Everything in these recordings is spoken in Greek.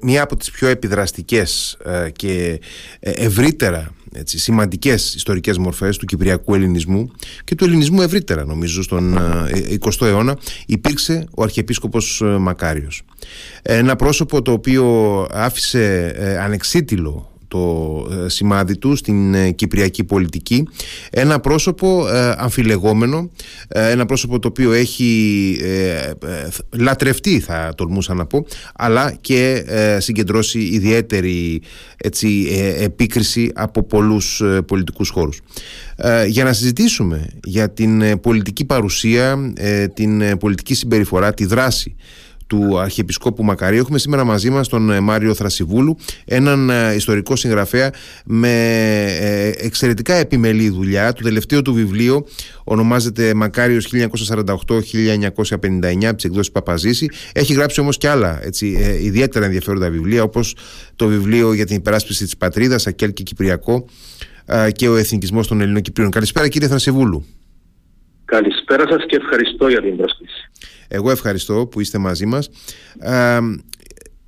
Μία από τις πιο επιδραστικές ε, και ε, ευρύτερα έτσι, σημαντικές ιστορικές μορφές του κυπριακού ελληνισμού και του ελληνισμού ευρύτερα νομίζω στον 20ο ε, αιώνα υπήρξε ο Αρχιεπίσκοπος Μακάριος. Ένα πρόσωπο το οποίο άφησε ανεξίτηλο το ε, σημάδι του στην ε, κυπριακή πολιτική. Ένα πρόσωπο ε, αμφιλεγόμενο ένα πρόσωπο το οποίο έχει λατρευτεί θα τολμούσα να πω αλλά και συγκεντρώσει ιδιαίτερη έτσι, επίκριση από πολλούς πολιτικούς χώρους. Για να συζητήσουμε για την πολιτική παρουσία την πολιτική συμπεριφορά, τη δράση του Αρχιεπισκόπου Μακαρίου. Έχουμε σήμερα μαζί μας τον ε, Μάριο Θρασιβούλου, έναν ε, ιστορικό συγγραφέα με ε, εξαιρετικά επιμελή δουλειά. Το τελευταίο του βιβλίο ονομάζεται Μακάριος 1948-1959 από τις εκδόσεις Παπαζήση. Έχει γράψει όμως και άλλα έτσι, ιδιαίτερα ενδιαφέροντα βιβλία όπως το βιβλίο για την υπεράσπιση της πατρίδας, Ακέλ και Κυπριακό και ο εθνικισμός των Ελληνών Κυπρίων. Καλησπέρα κύριε Θρασιβούλου. Καλησπέρα σας και ευχαριστώ για την πρόσκληση. Εγώ ευχαριστώ που είστε μαζί μας.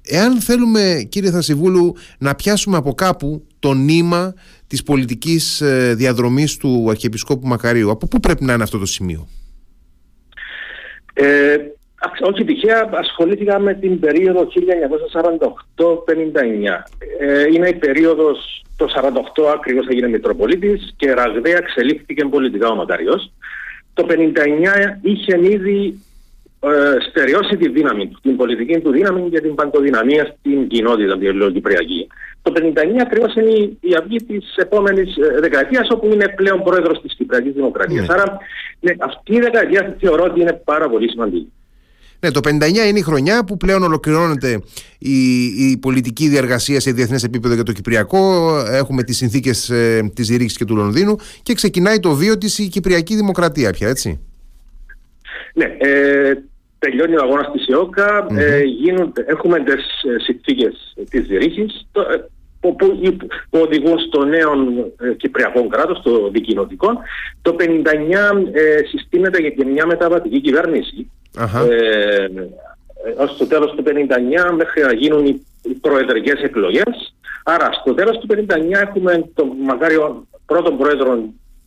εάν θέλουμε κύριε Θασιβούλου να πιάσουμε από κάπου το νήμα της πολιτικής ε, διαδρομής του Αρχιεπισκόπου Μακαρίου, από πού πρέπει να είναι αυτό το σημείο; Ε, όχι τυχαία ασχολήθηκα με την περίοδο 1948-59. Ε, είναι η περίοδος το 48 ακριβώς έγινε Μητροπολίτης και ραγδαία εξελίχθηκε πολιτικά ο Μακαριος. Το 59 είχε ήδη ε, στερεώσει τη δύναμη του, την πολιτική του δύναμη για την παντοδυναμία στην κοινότητα τη Ελληνοκυπριακή. Το 59 ακριβώ είναι η αυγή της επόμενης ε, δεκαετίας, όπου είναι πλέον πρόεδρος της Κυπριακής Δημοκρατίας. Ναι. Άρα ναι, αυτή η δεκαετία θεωρώ ότι είναι πάρα πολύ σημαντική. Ναι, το 59 είναι η χρονιά που πλέον ολοκληρώνεται η, η πολιτική διαργασία σε διεθνές επίπεδο για το Κυπριακό. Έχουμε τις συνθήκες ε, της Ρήξη και του Λονδίνου και ξεκινάει το βίο της η Κυπριακή Δημοκρατία πια, έτσι. Ναι, ε, τελειώνει ο αγώνας της ΕΟΚΑ, ε, έχουμε τι ε, συνθήκες της ρήξη ε, που, που, οδηγούν στο νέο ε, Κυπριακό κράτος, το δικοινοτικό. Το 59 ε, συστήνεται για μια μεταβατική κυβέρνηση. Ε, ως το τέλος του 59 μέχρι να γίνουν οι, οι προεδρικές εκλογές. Άρα στο τέλος του 59 έχουμε τον μακάριο πρώτον πρόεδρο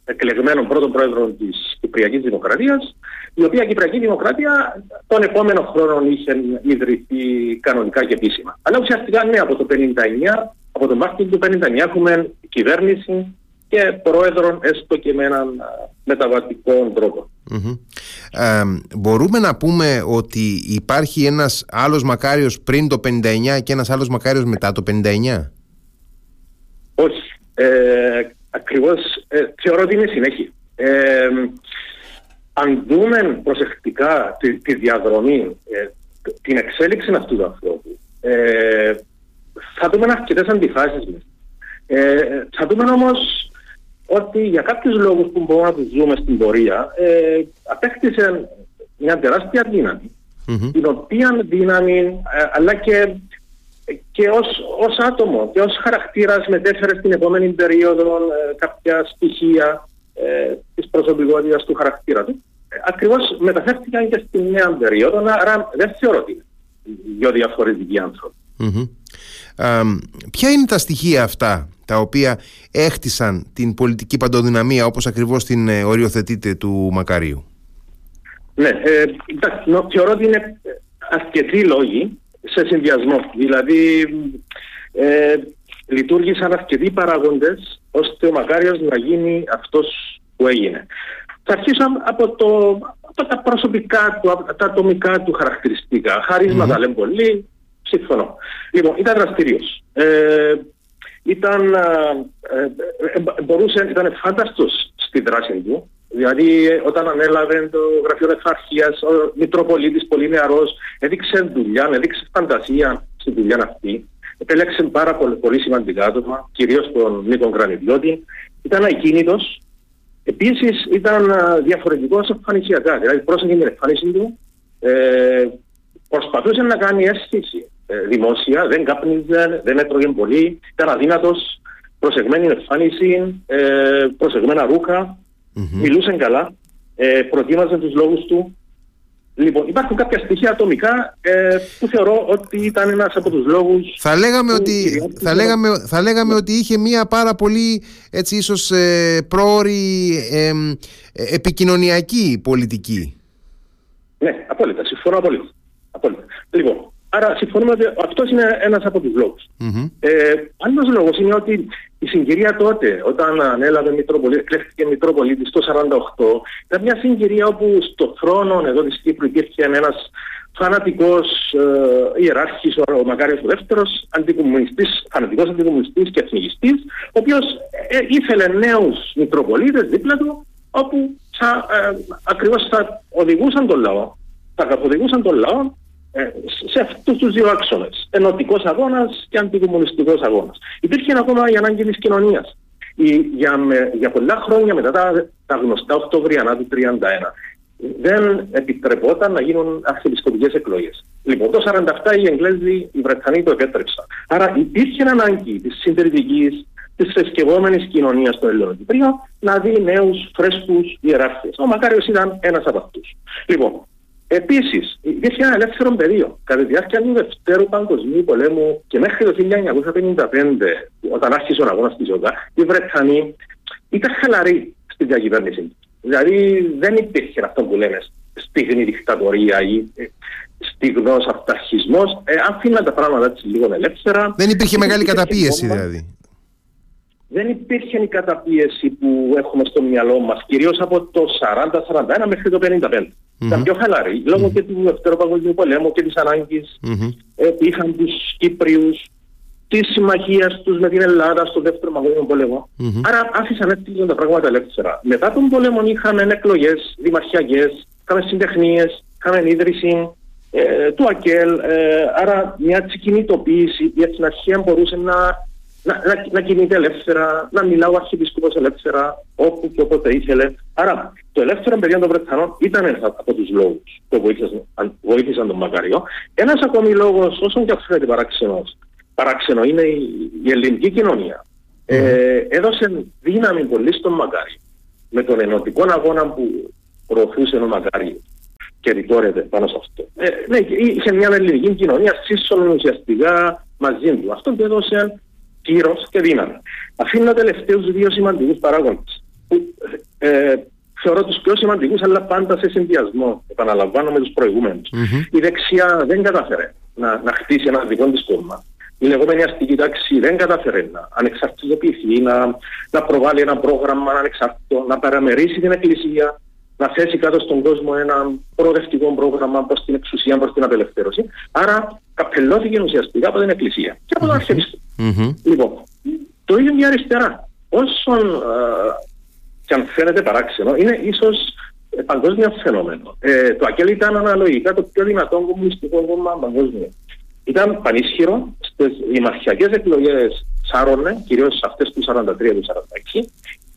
εκλεγμένων πρώτων πρόεδρων της Κυπριακής Δημοκρατίας η οποία Κυπριακή Δημοκρατία τον επόμενο χρόνο είχε ιδρυθεί κανονικά και επίσημα. Αλλά ουσιαστικά ναι, από το 59, από τον Μάρτιο του 59 έχουμε κυβέρνηση και πρόεδρο έστω και με έναν μεταβατικό Ε, μπορούμε να πούμε ότι υπάρχει ένας άλλος Μακάριος πριν το 59 και ένας άλλος Μακάριος μετά το 59. Όχι. Ε, ακριβώς ε, θεωρώ ότι είναι συνέχεια. Ε, αν δούμε προσεκτικά τη, τη διαδρομή, ε, την εξέλιξη αυτού του ανθρώπου, ε, θα δούμε αρκετές αντιφάσεις. Ε, θα δούμε όμως ότι για κάποιους λόγους που μπορούμε να τους δούμε στην πορεία, ε, απέκτησε μια τεράστια την οποία δύναμη, ε, αλλά και, και ως, ως άτομο και ως χαρακτήρας μετέφερε στην επόμενη περίοδο ε, κάποια στοιχεία ε, της προσωπικότητας του χαρακτήρα του. Ε, ακριβώς μεταφέρθηκαν και στη νέα περίοδο, άρα δεν θεωρώ ότι είναι δύο διαφορετικοί άνθρωποι. ποια είναι τα στοιχεία αυτά τα οποία έχτισαν την πολιτική παντοδυναμία όπως ακριβώς την ε, οριοθετείτε του Μακαρίου; Ναι, ε, θεωρώ ότι είναι αρκετοί λόγοι σε συνδυασμό. Δηλαδή ε, λειτουργήσαν αρκετοί παράγοντες ώστε ο Μακάριος να γίνει αυτός που έγινε. Θα αρχίσω από, το, από τα προσωπικά του, από τα ατομικά του χαρακτηριστικά. Χαρίσματα mm-hmm. λέμε πολύ, συμφωνώ. Λοιπόν, ήταν δραστηριο. Ε, ήταν, ε, ε, μπορούσε, ήταν φάνταστος στη δράση του. Δηλαδή, όταν ανέλαβε το γραφείο Εθαρχία, ο Μητροπολίτης, πολύ νεαρός, έδειξε δουλειά, έδειξε φαντασία στη δουλειά αυτή. Επέλεξε πάρα πολύ, πολύ σημαντικά άτομα, κυρίως τον Νίκο Γρανιδιώτη. Ήταν ακίνητος, Επίσης ήταν διαφορετικός εμφανισιακά. Δηλαδή πρόσεχε την εμφάνιση του, ε, προσπαθούσε να κάνει αίσθηση ε, δημόσια, δεν κάπνιζε, δεν έτρωγε πολύ, ήταν αδύνατος, προσεγμένη εμφάνιση, ε, προσεγμένα ρούχα, mm-hmm. μιλούσε καλά, ε, προτίμαζε τους λόγους του. Λοιπόν, υπάρχουν κάποια στοιχεία ατομικά ε, που θεωρώ ότι ήταν ένας από τους λόγους. Θα λέγαμε, ότι, θα, λέγαμε, θα λέγαμε ότι είχε μία πάρα πολύ έτσι ίσως ε, πρόορη ε, επικοινωνιακή πολιτική. Ναι, απόλυτα. Συμφωνώ απόλυτα. απόλυτα. Λοιπόν, άρα συμφωνούμε ότι αυτός είναι ένας από τους λόγους. Mm-hmm. Ε, Άλλος λόγος είναι ότι η συγκυρία τότε, όταν ανέλαβε Μητροπολίτη, κλέφτηκε Μητροπολίτη το 1948, ήταν μια συγκυρία όπου στο θρόνο εδώ της Κύπρου υπήρχε ένας φανατικός ε, ιεράρχης, ο Μακάριος ο δεύτερος, αντικομουνιστής, φανατικός αντικομουνιστής και εθνικιστής, ο οποίος ε, ήθελε νέους Μητροπολίτε δίπλα του, όπου θα, ε, ακριβώς θα οδηγούσαν τον λαό, θα καθοδηγούσαν τον λαό ε, σε αυτούς τους δύο άξονες. Ενωτικός αγώνας και αντικομουνιστικό αγώνας. Υπήρχε ακόμα η ανάγκη της κοινωνίας. Για, για πολλά χρόνια μετά τα, τα γνωστά Οκτωβριανά του 1931 δεν επιτρεπόταν να γίνουν αρχιεπισκοπικές εκλογές. Λοιπόν, το 1947 οι Εγγλέζοι, οι Βρετανοί το επέτρεψαν. Άρα υπήρχε ανάγκη της συντηρητικής, της θρησκευόμενης κοινωνίας στο Ελληνοκυπρίο να δει νέους φρέσκους ιεράρχες. Ο Μακάριος ήταν ένας από αυτούς. Λοιπόν, Επίσης, υπήρχε ένα ελεύθερο πεδίο. Κατά τη διάρκεια του Δευτέρου Παγκοσμίου Πολέμου και μέχρι το 1955, όταν άρχισε ο αγώνας της ΟΚΑ, οι Βρετανοί ήταν χαλαροί στην διακυβέρνηση. Δηλαδή δεν υπήρχε αυτό που λέμε στιγμή δικτατορία ή ε, στιγνό αυταρχισμός. Ε, αφήναν τα πράγματα έτσι λίγο ελεύθερα. Δεν υπήρχε μεγάλη καταπίεση δηλαδή. Δεν υπήρχε η καταπίεση που έχουμε στο μυαλό μας, κυρίως από το 40-41 μέχρι το 55. Mm-hmm. Ήταν πιο χαλαρή, λόγω mm-hmm. και του Δεύτερου Παγκοσμίου Πολέμου και της ανάγκης mm-hmm. ε, που είχαν τους Κύπριους, της συμμαχίας τους με την Ελλάδα στο Δεύτερο Παγκοσμίο Πολέμο. Mm-hmm. Άρα άφησαν έτσι τα πράγματα ελεύθερα. Μετά τον πόλεμο είχαμε εκλογές δημαρχιακές, είχαμε συντεχνίες, είχαμε ίδρυση ε, του ΑΚΕΛ. Ε, άρα μια έτσι κινητοποίηση η αρχαία μπορούσε να να, να, να κινείται ελεύθερα, να μιλά ο Αρχιεπίσκοπος ελεύθερα όπου και όποτε ήθελε. Άρα το ελεύθερο παιδί των Βρετανών ήταν ένα από τους λόγους που βοήθησαν, βοήθησαν τον Μακαριό. Ένας ακόμη λόγος, όσον και αυτό φαίνεται παράξενο, παράξενο είναι η, η ελληνική κοινωνία. Ε, έδωσε δύναμη πολύ στον Μακάριο με τον ενωτικό αγώνα που προωθούσε ο Μακάριο και ρητόρεται πάνω σε αυτό. Ε, ναι, είχε μια ελληνική κοινωνία σύσσωλων ουσιαστικά μαζί του. Αυτό του έδωσε κύρος και δύναμη. Αφήνω τελευταίους δύο σημαντικούς παράγοντες. Ε, θεωρώ τους πιο σημαντικούς, αλλά πάντα σε συνδυασμό, επαναλαμβάνω με τους προηγούμενους. Mm-hmm. Η δεξιά δεν κατάφερε να, να χτίσει ένα δικό της κόμμα. Η λεγόμενη αστική τάξη δεν κατάφερε να ανεξαρτητοποιηθεί, να, να προβάλλει ένα πρόγραμμα ανεξάρτητο, να παραμερίσει την Εκκλησία, να θέσει κάτω στον κόσμο ένα προοδευτικό πρόγραμμα προς την εξουσία, προς την απελευθέρωση. Άρα καπελώθηκε ουσιαστικά από την Εκκλησία και από τον Αρχιεπίσκοπο. Mm-hmm. Λοιπόν, το ίδιο μια αριστερά. Όσον ε, και αν φαίνεται παράξενο, είναι ίσως παγκόσμιο φαινόμενο. Ε, το ΑΚΕΛ ήταν αναλογικά το πιο δυνατό κομμουνιστικό κόμμα παγκόσμιο. Ήταν πανίσχυρο στις δημαρχιακές εκλογές σάρωνε, κυρίως αυτές του 43 του 46.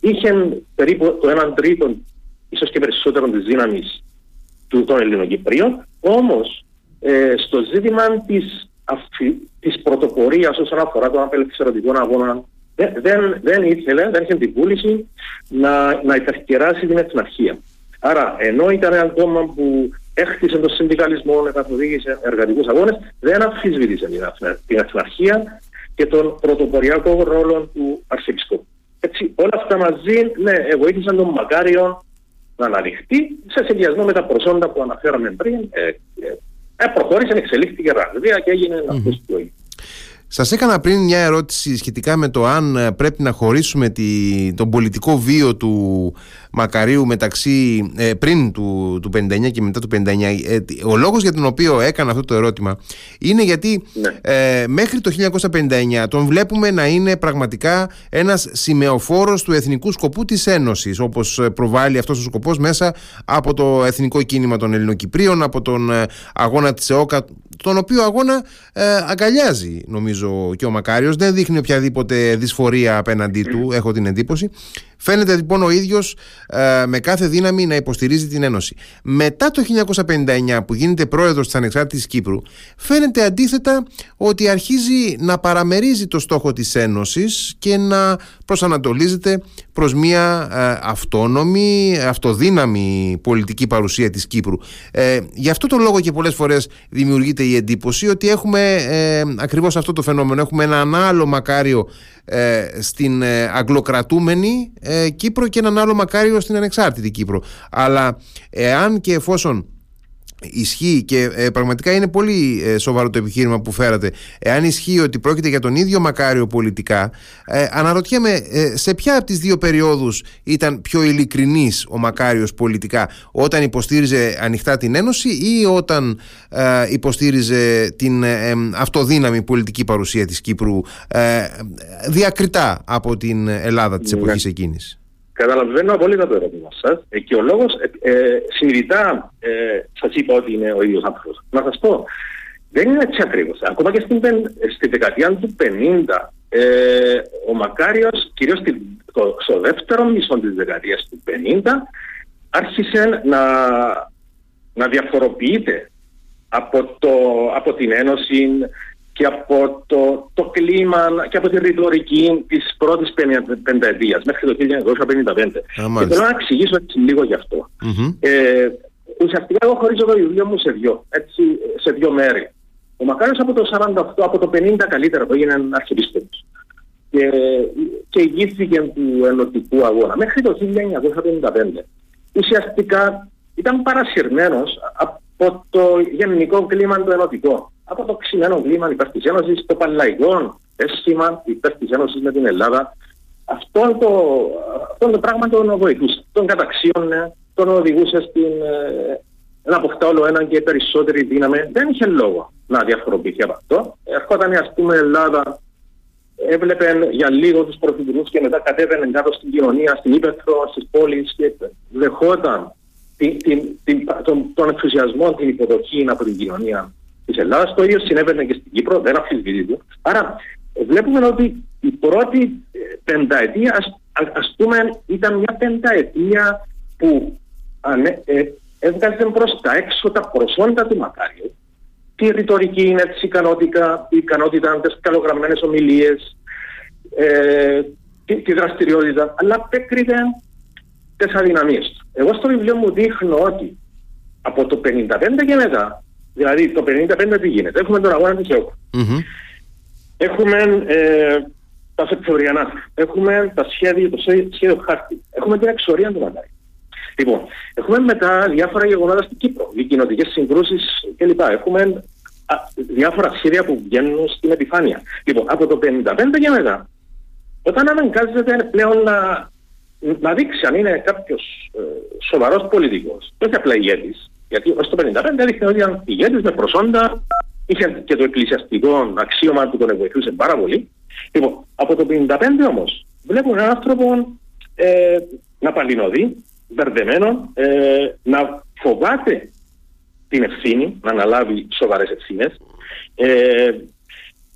Είχε περίπου το 1 τρίτο, ίσως και περισσότερο της δύναμης των Ελληνοκυπρίων. Όμως ε, στο ζήτημα της της πρωτοπορίας όσον αφορά τον απελευθερωτικό αγώνα δεν, δεν, δεν ήθελε, δεν είχε την βούληση να, να υπερκεράσει την εθναρχία. Άρα, ενώ ήταν ένα κόμμα που έχτισε τον συνδικαλισμό, καθοδήγησε εργατικούς αγώνες, δεν αμφισβήτησε την εθναρχία και τον πρωτοποριακό ρόλο του Αρχιεπισκόπου. Έτσι, όλα αυτά μαζί ναι, βοήθησαν τον Μακάριο να αναδειχθεί σε συνδυασμό με τα προσόντα που αναφέραμε πριν, ε, ε, ε, προχώρησε, εξελίχθηκε ραγδαία και έγινε mm-hmm. Αυτό που έγινε. Σας έκανα πριν μια ερώτηση σχετικά με το αν ε, πρέπει να χωρίσουμε τη, τον πολιτικό βίο του Μακαρίου μεταξύ ε, πριν του, του 59 και μετά του 59. Ε, ο λόγος για τον οποίο έκανα αυτό το ερώτημα είναι γιατί ναι. μέχρι το 1959 τον βλέπουμε να είναι πραγματικά ένας σημεοφόρος του εθνικού σκοπού της Ένωσης όπως προβάλλει αυτός ο σκοπός μέσα από το εθνικό κίνημα των Ελληνοκυπρίων, από τον αγώνα της ΕΟΚΑ τον οποίο αγώνα αγκαλιάζει νομίζω και ο Μακάριος. Δεν δείχνει οποιαδήποτε δυσφορία απέναντί του έχω την εντύπωση Φαίνεται λοιπόν ο ίδιος ε, με κάθε δύναμη να υποστηρίζει την Ένωση. Μετά το 1959 που γίνεται πρόεδρος της Ανεξάρτητης Κύπρου, φαίνεται αντίθετα ότι αρχίζει να παραμερίζει το στόχο της Ένωσης και να προσανατολίζεται προς μια ε, αυτόνομη, αυτοδύναμη πολιτική παρουσία της Κύπρου. Ε, γι' αυτό το λόγο και πολλές φορές δημιουργείται η εντύπωση ότι έχουμε ε, ακριβώς αυτό το φαινόμενο. Έχουμε έναν άλλο μακάριο ε, στην ε, αγγλοκρατούμενη Κύπρο και έναν άλλο μακάριο στην ανεξάρτητη Κύπρο. Αλλά εάν και εφόσον ισχύει και ε, πραγματικά είναι πολύ ε, σοβαρό το επιχείρημα που φέρατε εάν ισχύει ότι πρόκειται για τον ίδιο Μακάριο πολιτικά ε, αναρωτιέμαι ε, σε ποια από τις δύο περιόδους ήταν πιο ειλικρινής ο Μακάριος πολιτικά όταν υποστήριζε ανοιχτά την Ένωση ή όταν υποστήριζε την αυτοδύναμη πολιτική παρουσία της Κύπρου διακριτά από την Ελλάδα της ναι. εποχής εκείνης; Καταλαβαίνω απόλυτα το ερώτημα σας ε, και ο λόγος ε, ε, συνειδητά ε, σας είπα ότι είναι ο ίδιος άνθρωπος. Να σας πω, δεν είναι έτσι ακριβώς. Ακόμα και στην, στη δεκαετία του 50, ε, ο Μακάριος, κυρίως στο δεύτερο μισό της δεκαετίας του 50, άρχισε να, να διαφοροποιείται από, το, από την Ένωση και από το, το κλίμα και από τη ρητορική της πρώτης πενταετίας μέχρι το 1955. και θέλω να εξηγήσω έτσι λίγο γι' αυτό. Ε, ουσιαστικά εγώ χωρίζω το βιβλίο μου σε δύο, έτσι, σε δύο μέρη. Ο Μακάριος από το 48, από το 50 καλύτερα που έγινε αρχιεπίστημος και, και ηγήθηκε του ενωτικού αγώνα μέχρι το 1955. Ουσιαστικά ήταν παρασυρμένος από το γενικό κλίμα το ενωτικό από το ξημένο κλίμα υπέρ της Ένωσης, το παλαϊκό αίσθημα υπέρ της Ένωσης με την Ελλάδα. Αυτό το, αυτό το πράγμα τον βοηθούσε. Τον καταξίωνε, τον οδηγούσε στην, ε, να αποκτά όλο ένα και περισσότερη δύναμη. Δεν είχε λόγο να διαφοροποιηθεί από αυτό. Ερχόταν ας πούμε η Ελλάδα, έβλεπε για λίγο τους πρωθυπουργούς και μετά κατέβαινε κάτω στην κοινωνία, στην ύπεθρο, στις πόλεις και δεχόταν την, την, την, τον, τον ενθουσιασμό, την υποδοχή από την κοινωνία της Ελλάδας. Το ίδιο συνέβαινε και στην Κύπρο, δεν αφισβητείται. Άρα βλέπουμε ότι η πρώτη ε, πενταετία, ας πούμε, ήταν μια πενταετία που ε, έβγαζε προ τα έξω τα προσόντα του Μακάριου. Τη ρητορική είναι τη ικανότητα, η ικανότητα, τι καλογραμμένες ομιλίες, ε, τη, τη, δραστηριότητα, αλλά απέκρινε τι αδυναμίες του. Εγώ στο βιβλίο μου δείχνω ότι από το 1955 και μετά Δηλαδή το 55 τι γίνεται; Έχουμε τον αγώνα της ΕΟΚ. Mm-hmm. Έχουμε ε, τα Σεπτεμβριανά. Έχουμε τα σχέδια, το σχέδιο χάρτη. Έχουμε την εξορία του Μαντάρι. Λοιπόν, έχουμε μετά διάφορα γεγονότα στην Κύπρο, δικοινοτικέ συγκρούσεις κλπ. Έχουμε α, διάφορα σχέδια που βγαίνουν στην επιφάνεια. Λοιπόν, από το 55 και μετά, όταν αναγκάζεται πλέον να, να δείξει αν είναι κάποιος ε, σοβαρός πολιτικός, όχι απλά ηγέτης, γιατί ως το 1955 έδειχνε ότι ήταν ηγέτης με προσόντα, είχε και το εκκλησιαστικό αξίωμα που τον βοηθούσε πάρα πολύ. Λοιπόν, από το 1955 όμως βλέπουμε έναν άνθρωπο ε, να παλινοδεί, μπερδεμένο, ε, να φοβάται την ευθύνη, να αναλάβει σοβαρές ευθύνες, ε,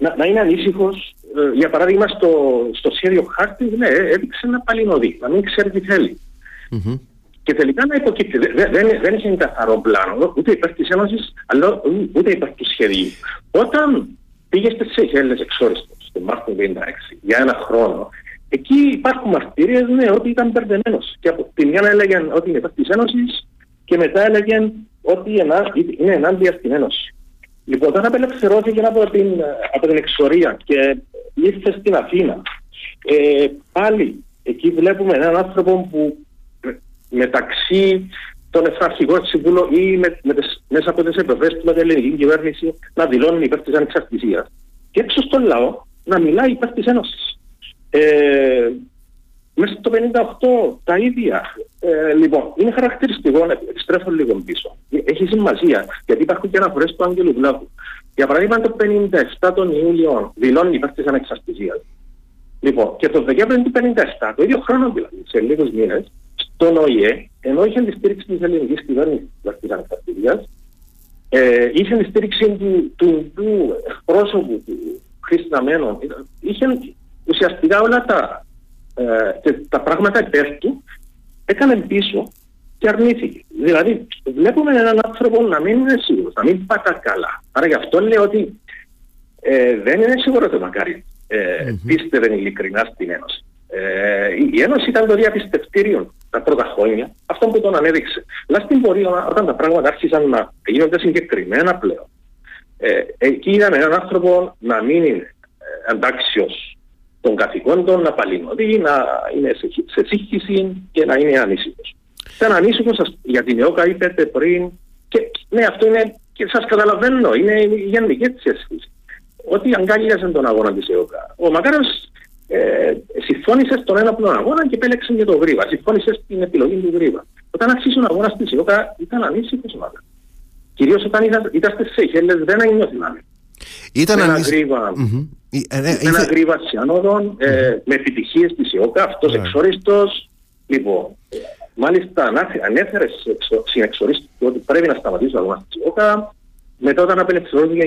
να, να είναι ανήσυχος. Ε, για παράδειγμα, στο, στο σχέδιο χάρτη, ναι, έδειξε να παλινοδεί, να μην ξέρει τι θελει και τελικά να υποκύπτει. Δεν, δεν, δεν έχει καθαρό πλάνο, ούτε υπέρ της Ένωσης, αλλά ούτε υπέρ του σχεδίου. Όταν πήγες στις Σεχέλε εξόριστος, το Μάρτιο 1956, για ένα χρόνο, εκεί υπάρχουν μαρτυρίε ναι, ότι ήταν μπερδεμένος. Και από τη μια έλεγαν ότι είναι υπέρ της Ένωσης, και μετά έλεγαν ότι είναι ενάντια στην Ένωση. Λοιπόν, όταν απελευθερώθηκε από την, από την εξορία και ήρθε στην Αθήνα, ε, πάλι εκεί βλέπουμε έναν άνθρωπο που μεταξύ των εθναρχικών συμβούλων ή με, με τις, μέσα από τις επαφές του με την ελληνική κυβέρνηση να δηλώνουν υπέρ της ανεξαρτησίας. Και έξω στον λαό να μιλάει υπέρ της Ένωσης. Ε, μέσα στο 1958 τα ίδια. Ε, λοιπόν, είναι χαρακτηριστικό, επιστρέφω λίγο πίσω. Έχει σημασία, γιατί υπάρχουν και αναφορές του Άγγελου Βλάβου. Για παράδειγμα, το 57 τον Ιούλιο δηλώνει υπέρ τη ανεξαρτησία. Λοιπόν, και το Δεκέμβριο του 57, το ίδιο χρόνο δηλαδή, σε λίγους μήνες, στον ΟΗΕ, ενώ είχε τη στήριξη της ελληνικής κυβέρνησης της Ανεξαρτησίας, ε, είχε τη στήριξη του, του, του εκπρόσωπου του Χρήσταμένων, είχε ουσιαστικά όλα τα, ε, και τα πράγματα υπέρ του, έκανε πίσω και αρνήθηκε. Δηλαδή, βλέπουμε έναν άνθρωπο να μην είναι σίγουρος, να μην πάει καλά. Άρα γι' αυτό λέω ότι ε, δεν είναι σίγουρο το μακάρι ε, mm-hmm. πίστευε ειλικρινά στην Ένωση. Ε, η Ένωση ήταν το διαπιστευτήριο τα πρώτα χρόνια, αυτό που τον ανέδειξε. Αλλά στην πορεία, όταν τα πράγματα άρχισαν να γίνονται συγκεκριμένα πλέον, ε, εκεί είδαμε έναν άνθρωπο να μην είναι ε, αντάξιος των καθηκόντων, να παλινοδεί, να είναι σε, σε σύγχυση και να είναι ανήσυχος. Ήταν ανήσυχος για την ΕΟΚΑ, είπατε πριν, και ναι, αυτό είναι, και σας καταλαβαίνω, είναι η γενική της αίσθηση. Ότι αγκάλιασε τον αγώνα της ΕΟΚΑ. Ο Μακάρο ε, συμφώνησε στον ένα πλέον αγώνα και επέλεξε και τον Γρήβα. Συμφώνησε στην επιλογή του Γρήβα. Όταν άρχισε ο αγώνας της ΕΟΚΑ ήταν ανήσυχος ο Μακάρο. Κυρίως όταν ήταν, ήταν στις Σeychelles δεν ένιωθε να Ήταν ένα γρήβα, mm-hmm. ε, ένα γρήβα σιανόδων, ε, με επιτυχίες της ΕΟΚΑ, αυτός yeah. εξόριστο. Λοιπόν, μάλιστα ανέφερε στην εξορίστηση ότι πρέπει να σταματήσει ο αγώνα τη ΕΟΚΑ. Μετά όταν απελευθερώθηκε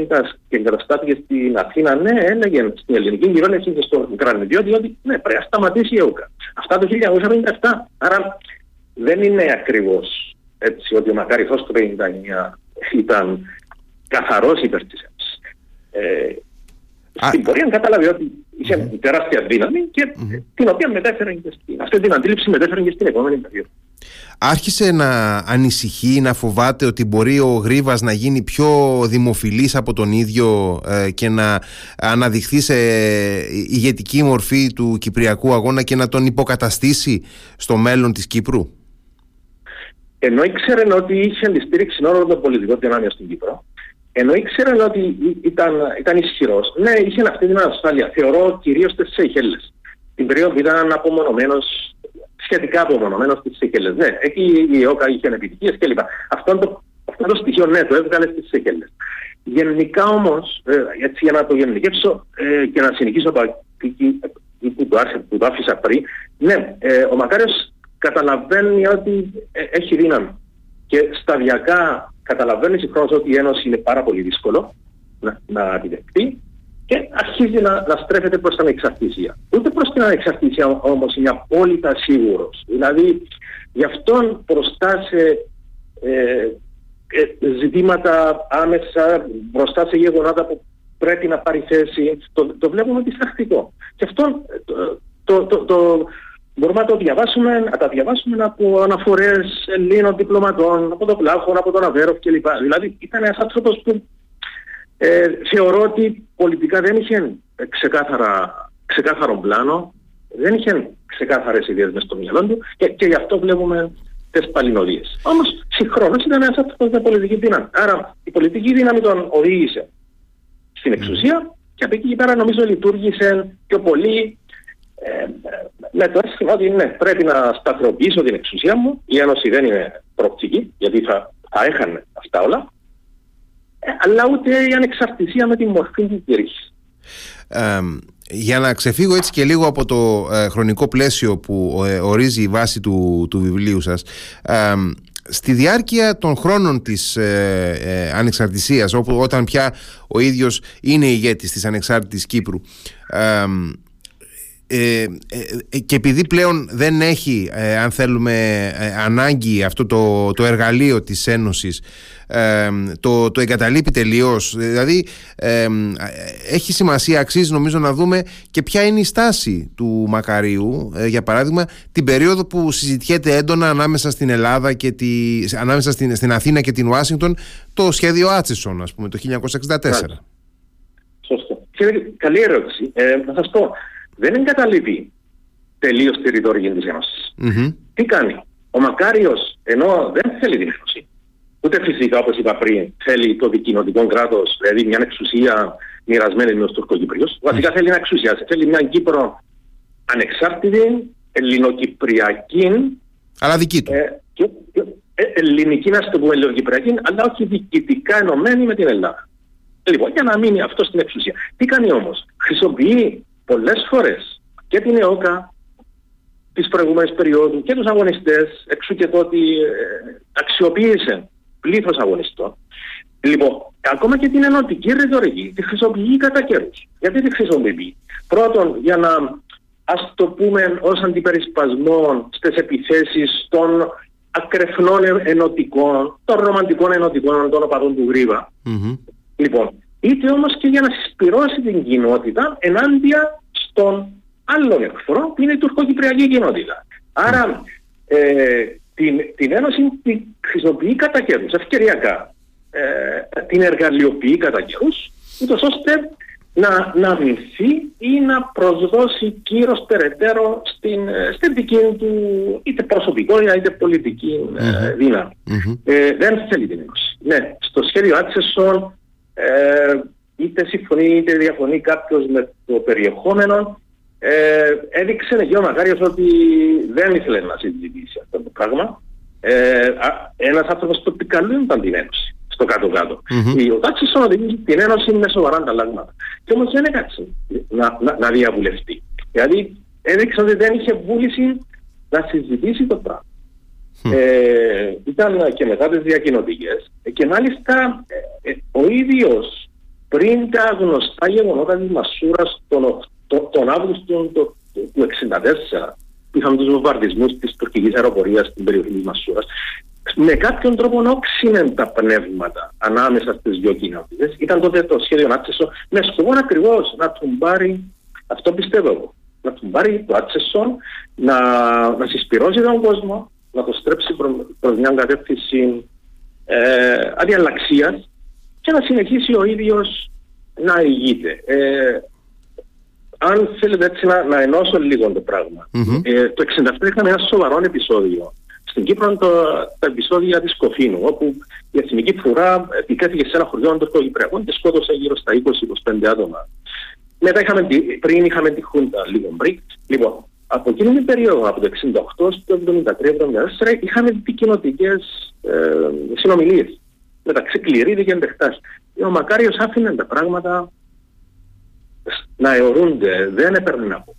και εγκαταστάθηκε στην Αθήνα, ναι, έλεγε στην ελληνική κυβέρνηση και στο Κρανιδιό ότι ναι, πρέπει να σταματήσει η ΕΟΚΑ. Αυτά το 1957. Άρα δεν είναι ακριβώς έτσι ότι ο Μακάρι το 1959 ήταν καθαρός υπέρ της Ένωσης. Ε, στην πορεία κατάλαβε ότι είχε mm-hmm. τεράστια δύναμη και mm-hmm. την οποία μετέφερε και στην, αυτή την αντίληψη μετέφερε και στην επόμενη περίοδο. Άρχισε να ανησυχεί, να φοβάται ότι μπορεί ο Γρίβας να γίνει πιο δημοφιλής από τον ίδιο ε, και να αναδειχθεί σε ηγετική μορφή του Κυπριακού αγώνα και να τον υποκαταστήσει στο μέλλον της Κύπρου; Ενώ ήξερε ότι είχε τη στήριξη όλων των πολιτικών δυνάμεων στην Κύπρο, ενώ ήξερε ότι ήταν, ήταν ισχυρός, ναι, είχε αυτή την ασφάλεια. Θεωρώ κυρίως στι Σeychelles. Την περίοδο που ήταν απομονωμένο, σχετικά απομονωμένος στι Σeychelles. Ναι, εκεί η ΕΟΚΑ είχε επιτυχίες κλπ. Αυτό το, αυτό το στοιχείο, ναι, το έβγαλε στις Σeychelles. Γενικά όμως, ε, έτσι για να το γενικεύσω ε, και να συνεχίσω από εκεί που το, που το άφησα πριν, ναι, ε, ο Μακάριος καταλαβαίνει ότι ε, έχει δύναμη. Και σταδιακά καταλαβαίνεις συγχρόνω ότι η Ένωση είναι πάρα πολύ δύσκολο να, να επιδεχτεί και αρχίζει να, να στρέφεται προς την ανεξαρτησία. Ούτε προς την ανεξαρτησία όμως είναι απόλυτα σίγουρος. Δηλαδή, γι' αυτό μπροστά σε ε, ε, ζητήματα άμεσα, μπροστά σε γεγονότα που πρέπει να πάρει θέση, το, το βλέπουμε διστακτικό. Και αυτό το, το, το, Μπορούμε να το διαβάσουμε, να τα διαβάσουμε από αναφορές Ελλήνων διπλωματών, από τον Πλάχον, από τον Αβέροφ κλπ. Δηλαδή ήταν ένας άνθρωπος που ε, θεωρώ ότι πολιτικά δεν είχε ξεκάθαρα, ξεκάθαρο πλάνο, δεν είχε ξεκάθαρες ιδέες μέσα στο μυαλό του και, και γι' αυτό βλέπουμε τις παλινοδίε. Όμως συγχρόνως ήταν ένας άνθρωπος με πολιτική δύναμη. Άρα η πολιτική δύναμη τον οδήγησε στην εξουσία και από εκεί και πέρα νομίζω λειτουργήσε πιο πολύ ε, με το αίσθημα ότι ναι, πρέπει να σταθεροποιήσω την εξουσία μου. Η Ένωση δεν είναι προοπτική, γιατί θα, θα έχανε αυτά όλα. Ε, αλλά ούτε η ανεξαρτησία με την μορφή τη κήρυξη. Ε, για να ξεφύγω έτσι και λίγο από το ε, χρονικό πλαίσιο που ε, ορίζει η βάση του, του βιβλίου σας στη διάρκεια των χρόνων της ε, ανεξαρτησίας όπου, όταν πια ο ίδιος είναι ηγέτης της ανεξάρτητης Κύπρου ε, ε, ε, και επειδή πλέον δεν έχει αν θέλουμε ανάγκη αυτό το, το εργαλείο της Ένωσης το, το εγκαταλείπει τελείως. δηλαδή έχει σημασία αξίζει νομίζω να δούμε και ποια είναι η στάση του Μακαρίου για παράδειγμα την περίοδο που συζητιέται έντονα ανάμεσα στην Ελλάδα και τη, ανάμεσα στην, στην Αθήνα και την Ουάσιγκτον το σχέδιο Άτσεσον ας πούμε το 1964 Σωστό. Καλή ερώτηση. Ε, θα σας πω, δεν εγκαταλείπει τελείως τη ρητορική της Ένωσης. Mm-hmm. Τι κάνει; Ο Μακάριος, ενώ δεν θέλει την Ένωση, ούτε φυσικά όπως είπα πριν, θέλει το δικοινοτικό κράτος, δηλαδή μια εξουσία μοιρασμένη με τους Τουρκοκυπρίους, mm-hmm. βασικά θέλει να εξουσιάσει. Θέλει μια Κύπρο ανεξάρτητη, ελληνοκυπριακή. Αλλά δική του. Ε, και, ε, ελληνική, να το πούμε ελληνοκυπριακή, αλλά όχι διοικητικά ενωμένη με την Ελλάδα. Λοιπόν, για να μείνει αυτό στην εξουσία. Τι κάνει όμως, χρησιμοποιεί πολλές φορές και την ΕΟΚΑ της προηγούμενης περίοδου και τους αγωνιστές εξού και το ότι ε, αξιοποίησε πλήθος αγωνιστών. Λοιπόν, ακόμα και την ενωτική ρητορική τη χρησιμοποιεί κατά καιρούς. Γιατί τη χρησιμοποιεί; Πρώτον, για να ας το πούμε ως αντιπερισπασμό στις επιθέσεις των ακρεφνών ενωτικών, των ρομαντικών ενωτικών των οπαδών του γρηβα Λοιπόν, είτε όμως και για να συσπυρώσει την κοινότητα ενάντια στον άλλον εχθρό που είναι η τουρκοκυπριακή κοινότητα. Άρα ε, την, την Ένωση την χρησιμοποιεί κατά καιρούς, ευκαιριακά. Ε, την εργαλειοποιεί κατά καιρούς, ούτως ώστε να, να αμυνθεί ή να προσδώσει κύρος περαιτέρω στην, στην δική του είτε προσωπικότητα είτε πολιτική mm-hmm. δύναμη. Ε, δεν θέλει την Ένωση. Ναι, στο σχέδιο Άτσεσον ε, είτε συμφωνεί είτε διαφωνεί κάποιος με το περιεχόμενο ε, έδειξε εκεί ο Μακάριος ότι δεν ήθελε να συζητήσει αυτό το πράγμα. Ε, ένας άνθρωπος που επικαλούνταν την Ένωση στο κάτω-κάτω. Mm-hmm. Ο Τάξης οδηγεί την Ένωση με σοβαρά ανταλλάγματα. Και όμως δεν έκατσε να, να, να διαβουλευτεί. Δηλαδή έδειξε ότι δεν είχε βούληση να συζητήσει το πράγμα. Ε, ήταν και μετά τις διακοινωτικές και μάλιστα ε, ε, ο ίδιος πριν τα γνωστά γεγονότα της Μασούρας τον, το, τον Αύγουστο του 1964 που είχαμε τους βομβαρδισμούς της τουρκικής αεροπορίας στην περιοχή της Μασούρας με κάποιον τρόπο όξυνε τα πνεύματα ανάμεσα στις δύο κοινότητες. Ήταν τότε το σχέδιο Άτσεσο με σκοπό ακριβώς να τον πάρει, αυτό πιστεύω εγώ, να τον πάρει το Άτσεσο, να, να συσπυρώσει τον κόσμο, να το στρέψει προ, προς μια κατεύθυνση ε, αδιαλλαξίας και να συνεχίσει ο ίδιος να ηγείται. Ε, αν θέλετε έτσι να, να ενώσω λίγο το πραγμα ε, το 1967 είχαμε ένα σοβαρό επεισόδιο στην Κύπρο το, τα επεισόδια της Κοφίνου, όπου η εθνική φρουρά επικέθηκε σε ένα χωριό των Τουρκοκυπριακών και σκότωσε γύρω στα 20-25 άτομα. Μετά είχαμε, πριν είχαμε τη Χούντα λίγο πριν. Λοιπόν, από εκείνη την περίοδο, από το 68 στο 73-74, είχαμε δικοινοτικές ε, συνομιλίες μεταξύ Κληρίδη και Εντεχτάς. Ο Μακάριος άφηνε τα πράγματα να αιωρούνται, δεν έπαιρνε να πω.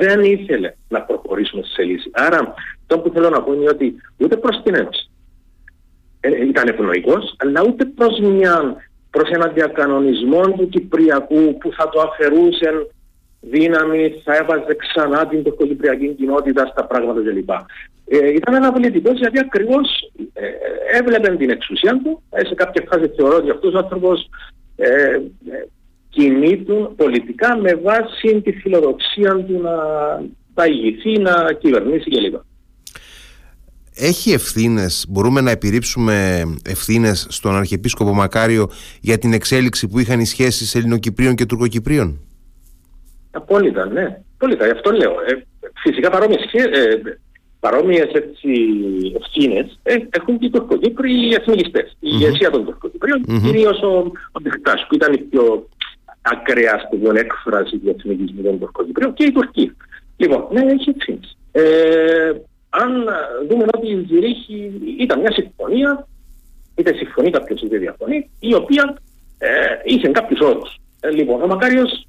δεν ήθελε να προχωρήσουμε σε λύση. Άρα αυτό που θέλω να πω είναι ότι ούτε προς την Ένωση ε, ήταν ευνοϊκός, αλλά ούτε προς, μια, προς έναν διακανονισμό του Κυπριακού που θα το αφαιρούσε δύναμη, θα έβαζε ξανά την τουρκοκυπριακή κοινότητα στα πράγματα κλπ. Ε, ήταν ένα πολιτικό γιατί ακριβώς ε, έβλεπε την εξουσία του. Ε, σε κάποια φάση θεωρώ ότι αυτός ο άνθρωπος ε, ε, κινείται πολιτικά με βάση τη φιλοδοξία του να τα ηγηθεί, να κυβερνήσει κλπ. Έχει ευθύνες, μπορούμε να επιρρύψουμε ευθύνες στον Αρχιεπίσκοπο Μακάριο για την εξέλιξη που είχαν οι σχέσεις Ελληνοκυπρίων και Τουρκοκυπρίων; Απόλυτα, ναι. Απόλυτα, γι' αυτό λέω. Ε, φυσικά παρόμοιες ε, παρόμοιες έτσι, ευθύνες ε, έχουν και οι Τουρκοκύπροι οι εθνικιστές. Mm-hmm. Η ηγεσία των Τουρκοκυπρίων, mm-hmm. κυρίως ο, ο που ήταν η πιο ακραία στην έκφραση του εθνικισμού των Τουρκοκυπρίων και η Τουρκία. Λοιπόν, ναι, έχει ευθύνες. Ε, αν δούμε ότι η Ζηρίχη ήταν μια συμφωνία, είτε συμφωνεί κάποιος είτε διαφωνεί, η οποία ε, είχε κάποιους όρους. Ε, λοιπόν, ο Μακάριος,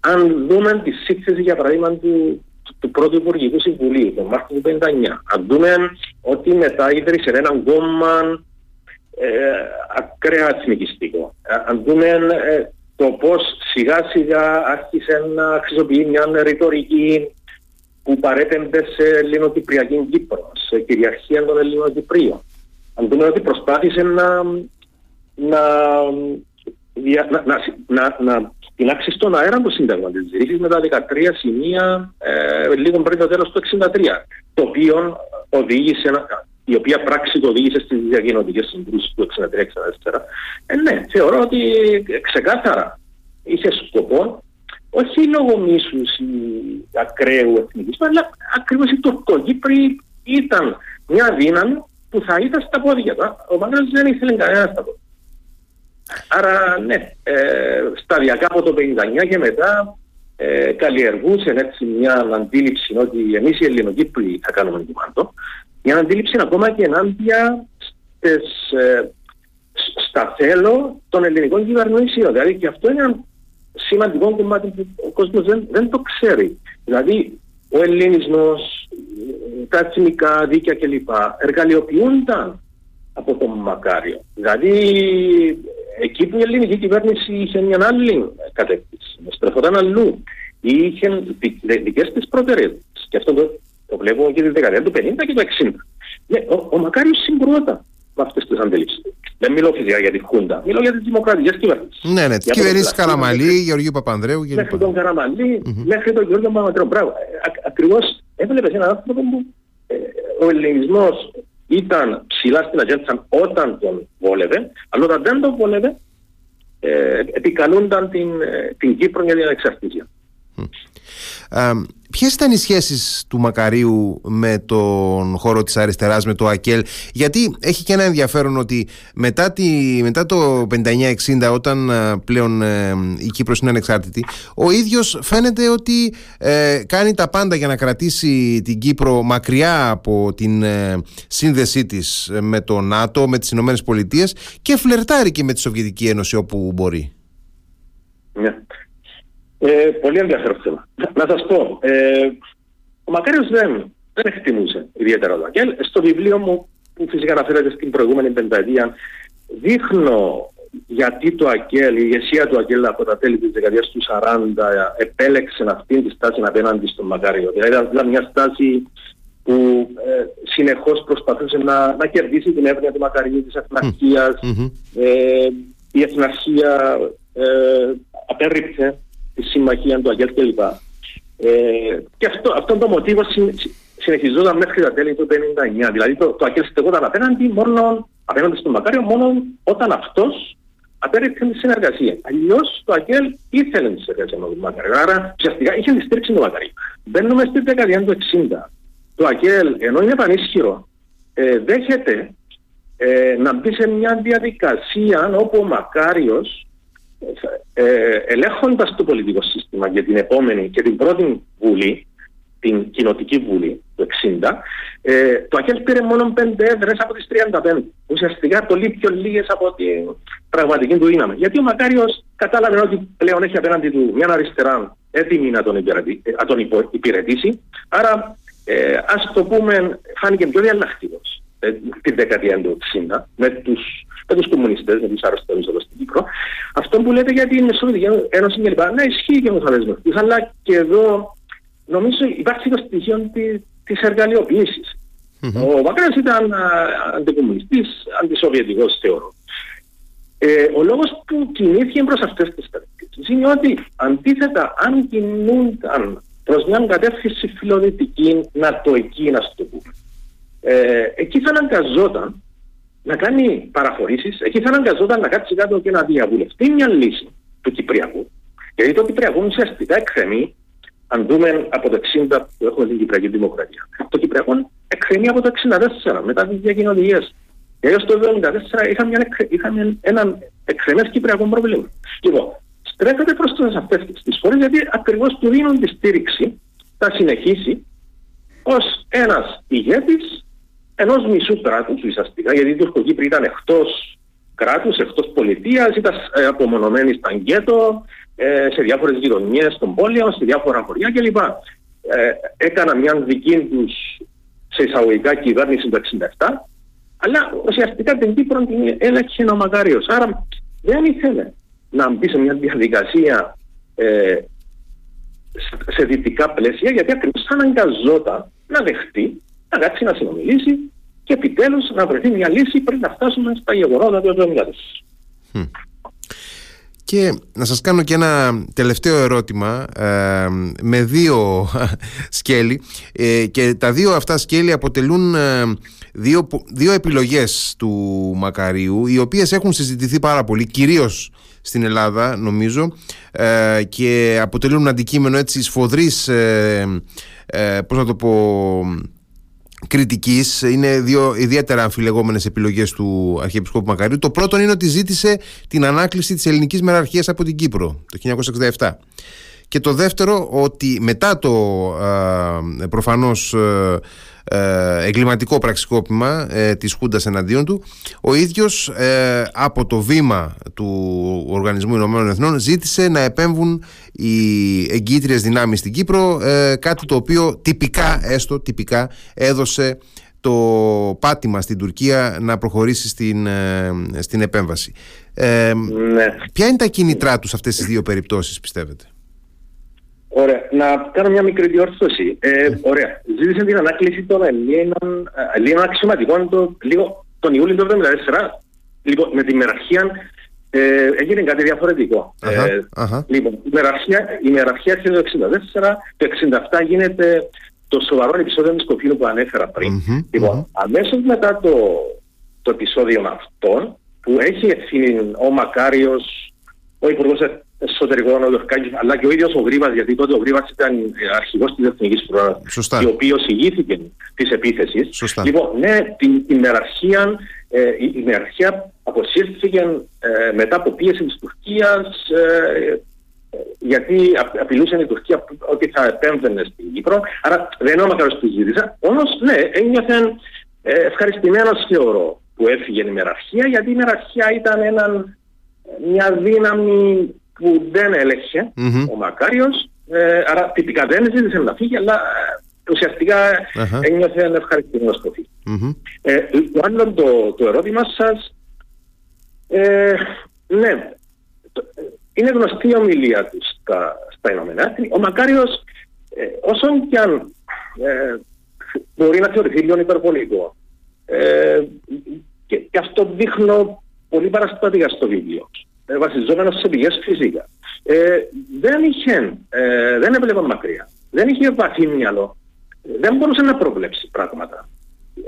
αν δούμε τη σύγκριση για παράδειγμα του, του πρώτου Υπουργικού Συμβουλίου, τον Μάρτιο του 1959, αν δούμε ότι μετά ίδρυσε έναν κόμμα ε, ακραία εθνικιστικό, ε, αν δούμε ε, το πώς σιγά σιγά άρχισε να χρησιμοποιεί μια ρητορική που παρέπεμπε σε Ελληνοκυπριακή Κύπρο, σε κυριαρχία των Ελληνοκυπρίων. Αν δούμε ότι προσπάθησε να, να, να, να, να, να τεινάξει στον αέρα το Σύνταγμα της Ζηρήσης με τα 13 σημεία ε, λίγο πριν το τέλος του 1963, το οποίο οδήγησε, η οποία πράξη το οδήγησε στις διακοινωτικές συγκρούσεις του 1963-1964. Ε, ναι, θεωρώ ότι ξεκάθαρα είχε σκοπό όχι λόγω μίσους ή ακραίου εθνικισμού, αλλά ακριβώς οι Τουρκοκύπροι ήταν μια δύναμη που θα ήταν στα πόδια του. Ο Μαγκρός δεν ήθελε κανένας στα πόδια. Άρα ναι, ε, σταδιακά από το 59 και μετά ε, καλλιεργούσε έτσι μια αντίληψη ότι εμείς οι Ελληνοκύπροι θα κάνουμε το πάντο. Μια αντίληψη ακόμα και ενάντια στις, ε, στα θέλω των ελληνικών κυβερνήσεων. Δηλαδή και αυτό είναι σημαντικό κομμάτι που ο κόσμος δεν, δεν το ξέρει. Δηλαδή, ο ελληνισμός, τα εθνικά δίκαια κλπ. εργαλειοποιούνταν από τον Μακάριο. Δηλαδή, εκεί που η ελληνική κυβέρνηση είχε μια άλλη κατεύθυνση, στρεφόταν αλλού. είχε δικές της προτεραιότητες. Και αυτό το, το βλέπουμε και τη δεκαετία του 50 και του 60. Ναι, ο, ο Μακάριος συγκρούονταν με αυτές τις αντιλήψει. Δεν μιλώ φυσικά για τη Χούντα, μιλώ για τις δημοκρατικές κυβερνήσεις. Ναι, ναι, τι κυβερνήσεις Καραμαλή, Γεωργίου Παπανδρέου κλπ. Μέχρι τον Καραμαλή, mm-hmm. μέχρι τον Γεωργίου Παπανδρέου. Μπράβο. Ακριβώς έβλεπες έναν άνθρωπο που ε, ο ελληνισμός ήταν ψηλά στην ατζέντα όταν τον βόλευε, αλλά όταν δεν τον βόλευε, ε, επικαλούνταν την, ε, την Κύπρο για την ανεξαρτησία. Ποιες ήταν οι σχέσεις του Μακαρίου με τον χώρο της αριστεράς, με το ΑΚΕΛ, Γιατί έχει και ένα ενδιαφέρον ότι μετά, τη, μετά το 59-60, όταν ε, πλέον ε, η Κύπρος είναι ανεξάρτητη, ο ίδιος φαίνεται ότι ε, κάνει τα πάντα για να κρατήσει την Κύπρο μακριά από την σύνδεσή της με το ΝΑΤΟ, με τις Ηνωμένες Πολιτείες και φλερτάρει και με τη Σοβιετική Ένωση όπου μπορεί. Ναι. Ε, πολύ ενδιαφέρον θέμα. Να σας πω, ε, ο Μακάριος δεν, δεν εκτιμούσε ιδιαίτερα το ΑΚΕΛ. Στο βιβλίο μου, που φυσικά αναφέρεται στην προηγούμενη πενταετία, δείχνω γιατί το ΑΚΕΛ, η ηγεσία του ΑΚΕΛ από τα τέλη της δεκαετίας του 40 επέλεξε αυτή τη στάση απέναντι στον Μακάριο. Δηλαδή ήταν μια στάση που ε, συνεχώς προσπαθούσε να, να κερδίσει την έβρια του Μακαριού, της εθναρχίας. Mm-hmm. Ε, η εθναρχία ε, απέρριψε τη συμμαχία του Αγγέλ κλπ. Ε, και αυτό, αυτό το μοτίβο συνεχιζόταν μέχρι τα τέλη του 1959. Δηλαδή το, το Αγγέλ στεγόταν απέναντι, μόνο, απέναντι στον Μακάριο μόνο όταν αυτός απέριψε τη συνεργασία. Αλλιώς το Αγγέλ ήθελε τη συνεργασία με τον Μακάριο. Άρα ουσιαστικά είχε τη στήριξη του Μακάριου. Μπαίνουμε στην δεκαετία του 60. Το Αγγέλ, ενώ είναι πανίσχυρο, ε, δέχεται ε, να μπει σε μια διαδικασία όπου ο Μακάριος ε, ελέγχοντας το πολιτικό σύστημα για την επόμενη και την πρώτη βουλή, την κοινοτική βουλή του 60, ε, το ΑΚΕΛ πήρε μόνο 5 έδρες από τις 35. Ουσιαστικά πολύ πιο λίγες από την πραγματική του δύναμη. Γιατί ο Μακάριος κατάλαβε ότι πλέον έχει απέναντι του μια αριστερά έτοιμη να τον, υπηρετήσει, να τον υπηρετήσει. Άρα, ε, ας το πούμε, φάνηκε πιο διαλλακτικός ε, την δεκαετία του 60 με τους με του κομμουνιστέ, με του αρρωστημένου εδώ στην Κύπρο. Αυτό που λέτε για την Σοβιετική Ένωση κλπ. Ναι, ισχύει και με του δεσμευτού, αλλά και εδώ νομίζω υπάρχει το στοιχείο τη εργαλειοποίησης. Mm-hmm. Ο Μακράς ήταν αντικομουνιστής, αντισοβιετικός θεωρώ. Ε, ο λόγος που κινήθηκε προς αυτές τις κατευθύνσεις είναι ότι αντίθετα, αν κινούνταν προς μια κατεύθυνση φιλοδυτική, νατοική, να το πούμε, ε, εκεί θα αναγκαζόταν να κάνει παραχωρήσεις, εκεί θα αναγκαζόταν να κάτσει κάτω και να διαβουλευτεί μια λύση του Κυπριακού. Γιατί το Κυπριακό ουσιαστικά εκκρεμεί, αν δούμε από το 60 που έχουμε την Κυπριακή Δημοκρατία, το Κυπριακό εκκρεμεί από το 64 μετά τις διακοινωνίες. Και έως το 1974 είχαμε, είχαμε έναν εκκρεμέ Κυπριακό πρόβλημα. Λοιπόν, στρέφεται προς αυτέ τι χώρε γιατί ακριβώς του δίνουν τη στήριξη, θα συνεχίσει ως ένας ηγέτης ενός μισού κράτους ουσιαστικά, γιατί η Τουρκοκύπρη ήταν εκτός κράτους, εκτός πολιτείας, ήταν ε, απομονωμένη στα γκέτο, ε, σε διάφορες γειτονιές των πόλεων, σε διάφορα χωριά κλπ. Ε, έκανα μια δική τους σε εισαγωγικά κυβέρνηση του 1967, αλλά ουσιαστικά την Κύπρο την έλεγχε ο Μακάριος. Άρα δεν ήθελε να μπει σε μια διαδικασία ε, σε δυτικά πλαίσια, γιατί ακριβώς αναγκαζόταν να δεχτεί να κάτσει να συνομιλήσει και επιτέλους να βρεθεί μια λύση πριν να φτάσουμε στα γεγονότα του 1970. Και να σας κάνω και ένα τελευταίο ερώτημα ε, με δύο σκέλη ε, και τα δύο αυτά σκέλη αποτελούν ε, δύο, δύο επιλογές του Μακαρίου οι οποίες έχουν συζητηθεί πάρα πολύ κυρίως στην Ελλάδα νομίζω και αποτελούν αντικείμενο έτσι σφοδρής πώς να το πω κριτικής. Είναι δύο ιδιαίτερα αμφιλεγόμενες επιλογές του Αρχιεπισκόπου Μακαρίου. Το πρώτο είναι ότι ζήτησε την ανάκληση της ελληνικής μεραρχίας από την Κύπρο το 1967. Και το δεύτερο ότι μετά το ε, προφανώς ε, εγκληματικό πραξικόπημα ε, της Χούντας εναντίον του ο ίδιος ε, από το βήμα του Οργανισμού Ηνωμένων Εθνών ζήτησε να επέμβουν οι εγκύτριες δυνάμεις στην Κύπρο ε, κάτι το οποίο τυπικά έστω τυπικά έδωσε το πάτημα στην Τουρκία να προχωρήσει στην, στην επέμβαση. Ναι. Ποια είναι τα κίνητρά τους αυτές τις δύο περιπτώσεις πιστεύετε; Ωραία. Να κάνω μια μικρή διόρθωση. Ε, ωραία. Ζήτησε την ανάκληση των Ελλήνων, Ελλήνων αξιωματικών το, λίγο τον Ιούλιο του 1974. Λοιπόν, με τη μεραρχία ε, έγινε κάτι διαφορετικό. Αχα, ε, αχα. Λοιπόν, η μεραρχία, η μεραρχία έρχεται το 1964, το 1967 γίνεται το σοβαρό επεισόδιο της Κοφίνου που ανέφερα πριν. Μμμ, λοιπόν, μμμ. αμέσως μετά το, το επεισόδιο αυτό, που έχει ευθύνη ο Μακάριος, ο Υπουργός Εσωτερικών, ο Δορκάκης, αλλά και ο ίδιος ο Γρήβας, γιατί τότε ο Γρήβας ήταν ε, αρχηγός της Εθνικής Φρουράς, Σωστά. ο οποίος ηγήθηκε της επίθεσης. Σωστά. Λοιπόν, ναι, την ημεραρχία, ε, η η ημεραρχία αποσύρθηκε ε, μετά από πίεση της Τουρκίας, ε, ε, γιατί απ- απειλούσε η Τουρκία ότι θα επέμβαινε στην Κύπρο. Άρα δεν είναι ο Μακάρος που ζήτησα. Όμως, ναι, ένιωθε ε, ευχαριστημένος θεωρώ που έφυγε η ημεραρχία, γιατί η ημεραρχία ήταν έναν, μια δύναμη που δεν έλεγχε Μμμ. ο Μακάριος. Ε, άρα τυπικά δεν ζήτησε να φύγει, αλλά ε, ουσιαστικά Αχα. ένιωθε ευχαριστημένος που φύγει. Μμμ. Ε, το άλλο το, το ερώτημα σας, ε, ναι, το- ε, είναι γνωστή η ομιλία του στα, στα Ηνωμένα Έθνη. Ο Μακάριος, ε, όσον και αν ε, μπορεί να θεωρηθεί λίγο υπερβολικό, ε, και, και αυτό δείχνω πολύ παραστατικά στο βίντεο, ε, βασιζόμενος σε πηγές φυσικά. Ε, δεν είχε, ε, δεν έβλεπε μακριά, δεν είχε βαθύ μυαλό, Ε, δεν μπορούσε να προβλέψει πράγματα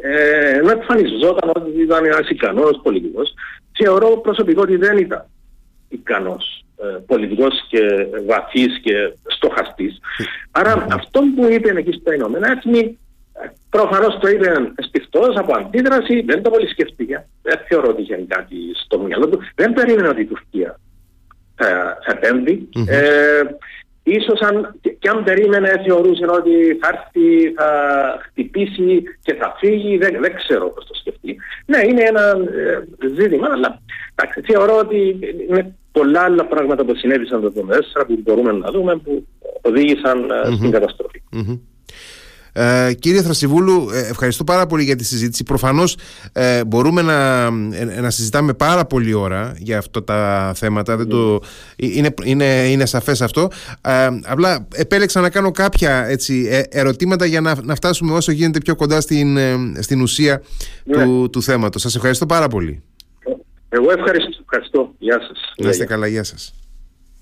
ε, ενώ εμφανιζόταν ότι ήταν ένας ικανός πολιτικός, θεωρώ προσωπικό ότι δεν ήταν ικανός ε, πολιτικός και βαθύς και στοχαστής. Άρα αυτό που είπε εκεί στα Ηνωμένα Έθνη, προφανώς το είπε εστιφτό από αντίδραση, δεν το πολύ σκεφτήκε. Δεν θεωρώ ότι είχε κάτι στο μυαλό του. Δεν περίμενε ότι η Τουρκία θα, θα επέμβει. Ε, ίσως αν, και, και αν περίμενε θεωρούσε ότι θα έρθει, θα χτυπήσει και θα φύγει, δεν, δεν ξέρω πώς το σκεφτεί. Ναι, είναι ένα ε, ζήτημα, αλλά εντάξει, θεωρώ ότι είναι πολλά άλλα πράγματα που συνέβησαν το 2004 που μπορούμε να δούμε που οδήγησαν ε, στην καταστροφή. Μμμ. Ε, κύριε Θρασιβούλου, ε, ευχαριστώ πάρα πολύ για τη συζήτηση. Προφανώς ε, μπορούμε να, ε, να συζητάμε πάρα πολλή ώρα για αυτά τα θέματα. Δεν το, ε, είναι, είναι, είναι σαφές αυτό. Ε, απλά επέλεξα να κάνω κάποια έτσι, ε, ερωτήματα για να, να φτάσουμε όσο γίνεται πιο κοντά στην, ε, στην ουσία Ναι. του, του θέματος. Σας ευχαριστώ πάρα πολύ. Εγώ ευχαριστώ. ευχαριστώ. Γεια σας. Να είστε καλά, γεια σας.